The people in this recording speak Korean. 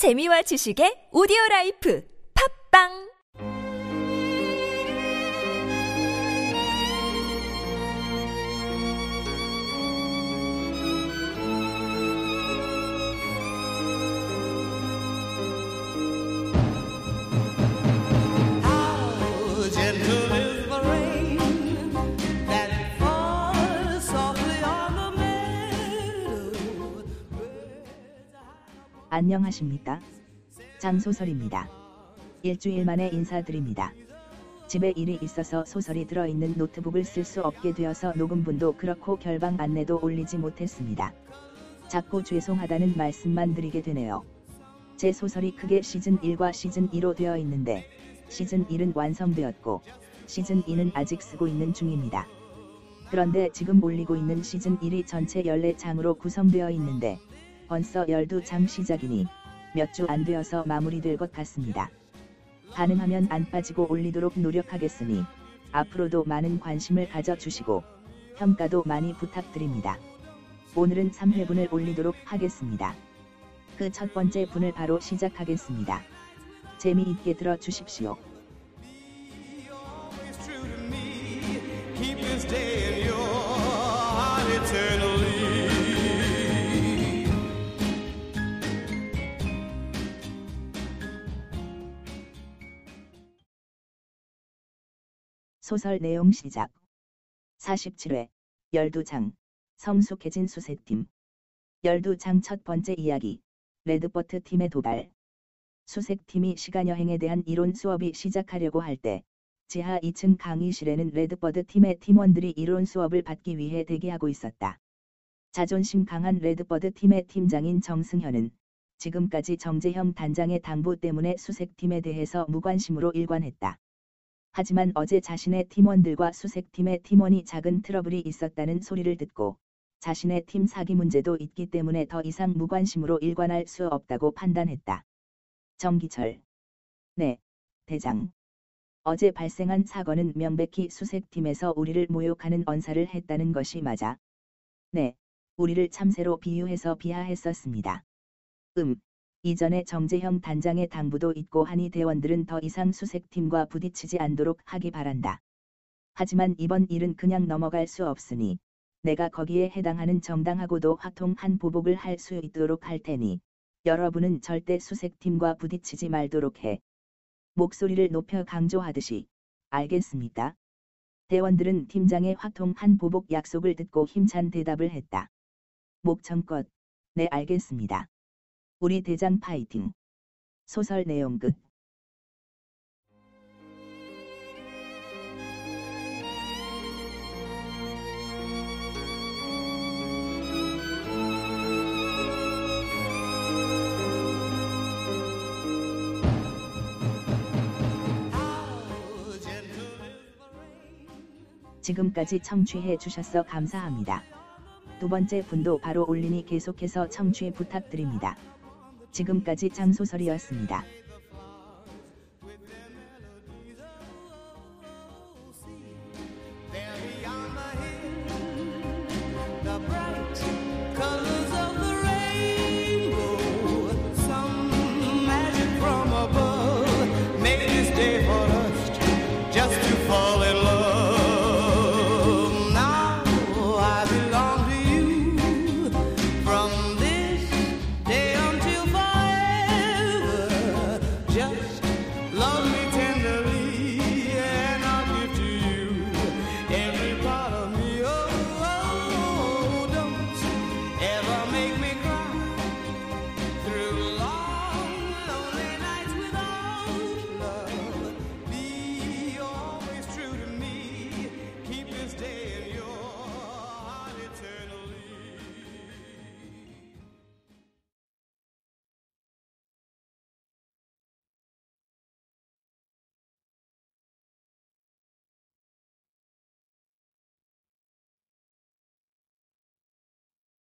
재미와 지식의 오디오 라이프. 팝빵 안녕하십니까? 장소설입니다. 일주일 만에 인사드립니다. 집에 일이 있어서 소설이 들어있는 노트북을 쓸 수 없게 되어서 녹음분도 그렇고 결방 안내도 올리지 못했습니다. 자꾸 죄송하다는 말씀만 드리게 되네요. 제 소설이 크게 시즌 1과 시즌 2로 되어 있는데 시즌 1은 완성되었고 시즌 2는 아직 쓰고 있는 중입니다. 그런데 지금 올리고 있는 시즌 1이 전체 14장으로 구성되어 있는데 벌써 12장 시작이니 몇 주 안 되어서 마무리될 것 같습니다. 가능하면 안 빠지고 올리도록 노력하겠으니 앞으로도 많은 관심을 가져주시고 평가도 많이 부탁드립니다. 오늘은 3회분을 올리도록 하겠습니다. 그 첫 번째 분을 바로 시작하겠습니다. 재미있게 들어주십시오. 소설 내용 시작. 47회, 12장, 성숙해진 수색팀. 12장 첫 번째 이야기, 레드버드 팀의 도발. 수색팀이 시간여행에 대한 이론 수업이 시작하려고 할 때, 지하 2층 강의실에는 레드버드 팀의 팀원들이 이론 수업을 받기 위해 대기하고 있었다. 자존심 강한 레드버드 팀의 팀장인 정승현은 지금까지 정재형 단장의 당부 때문에 수색팀에 대해서 무관심으로 일관했다. 하지만 어제 자신의 팀원들과 수색팀의 팀원이 작은 트러블이 있었다는 소리를 듣고 자신의 팀 사기 문제도 있기 때문에 더 이상 무관심으로 일관할 수 없다고 판단했다. 정기철. 네, 대장. 어제 발생한 사건은 명백히 수색팀에서 우리를 모욕하는 언사를 했다는 것이 맞아. 네, 우리를 참새로 비유해서 비하했었습니다. 음, 이전에 정재형 단장의 당부도 있고 하니 대원들은 더 이상 수색팀과 부딪히지 않도록 하기 바란다. 하지만 이번 일은 그냥 넘어갈 수 없으니 내가 거기에 해당하는 정당하고도 화통한 보복을 할 수 있도록 할 테니 여러분은 절대 수색팀과 부딪히지 말도록 해. 목소리를 높여 강조하듯이 알겠습니까? 대원들은 팀장의 화통한 보복 약속을 듣고 힘찬 대답을 했다. 목청껏 네 알겠습니다. 우리 대장 파이팅. 소설 내용 끝. 지금까지 청취해 주셔서 감사합니다. 두 번째 분도 바로 올리니 계속해서 청취 부탁드립니다. 지금까지 장소설이었습니다.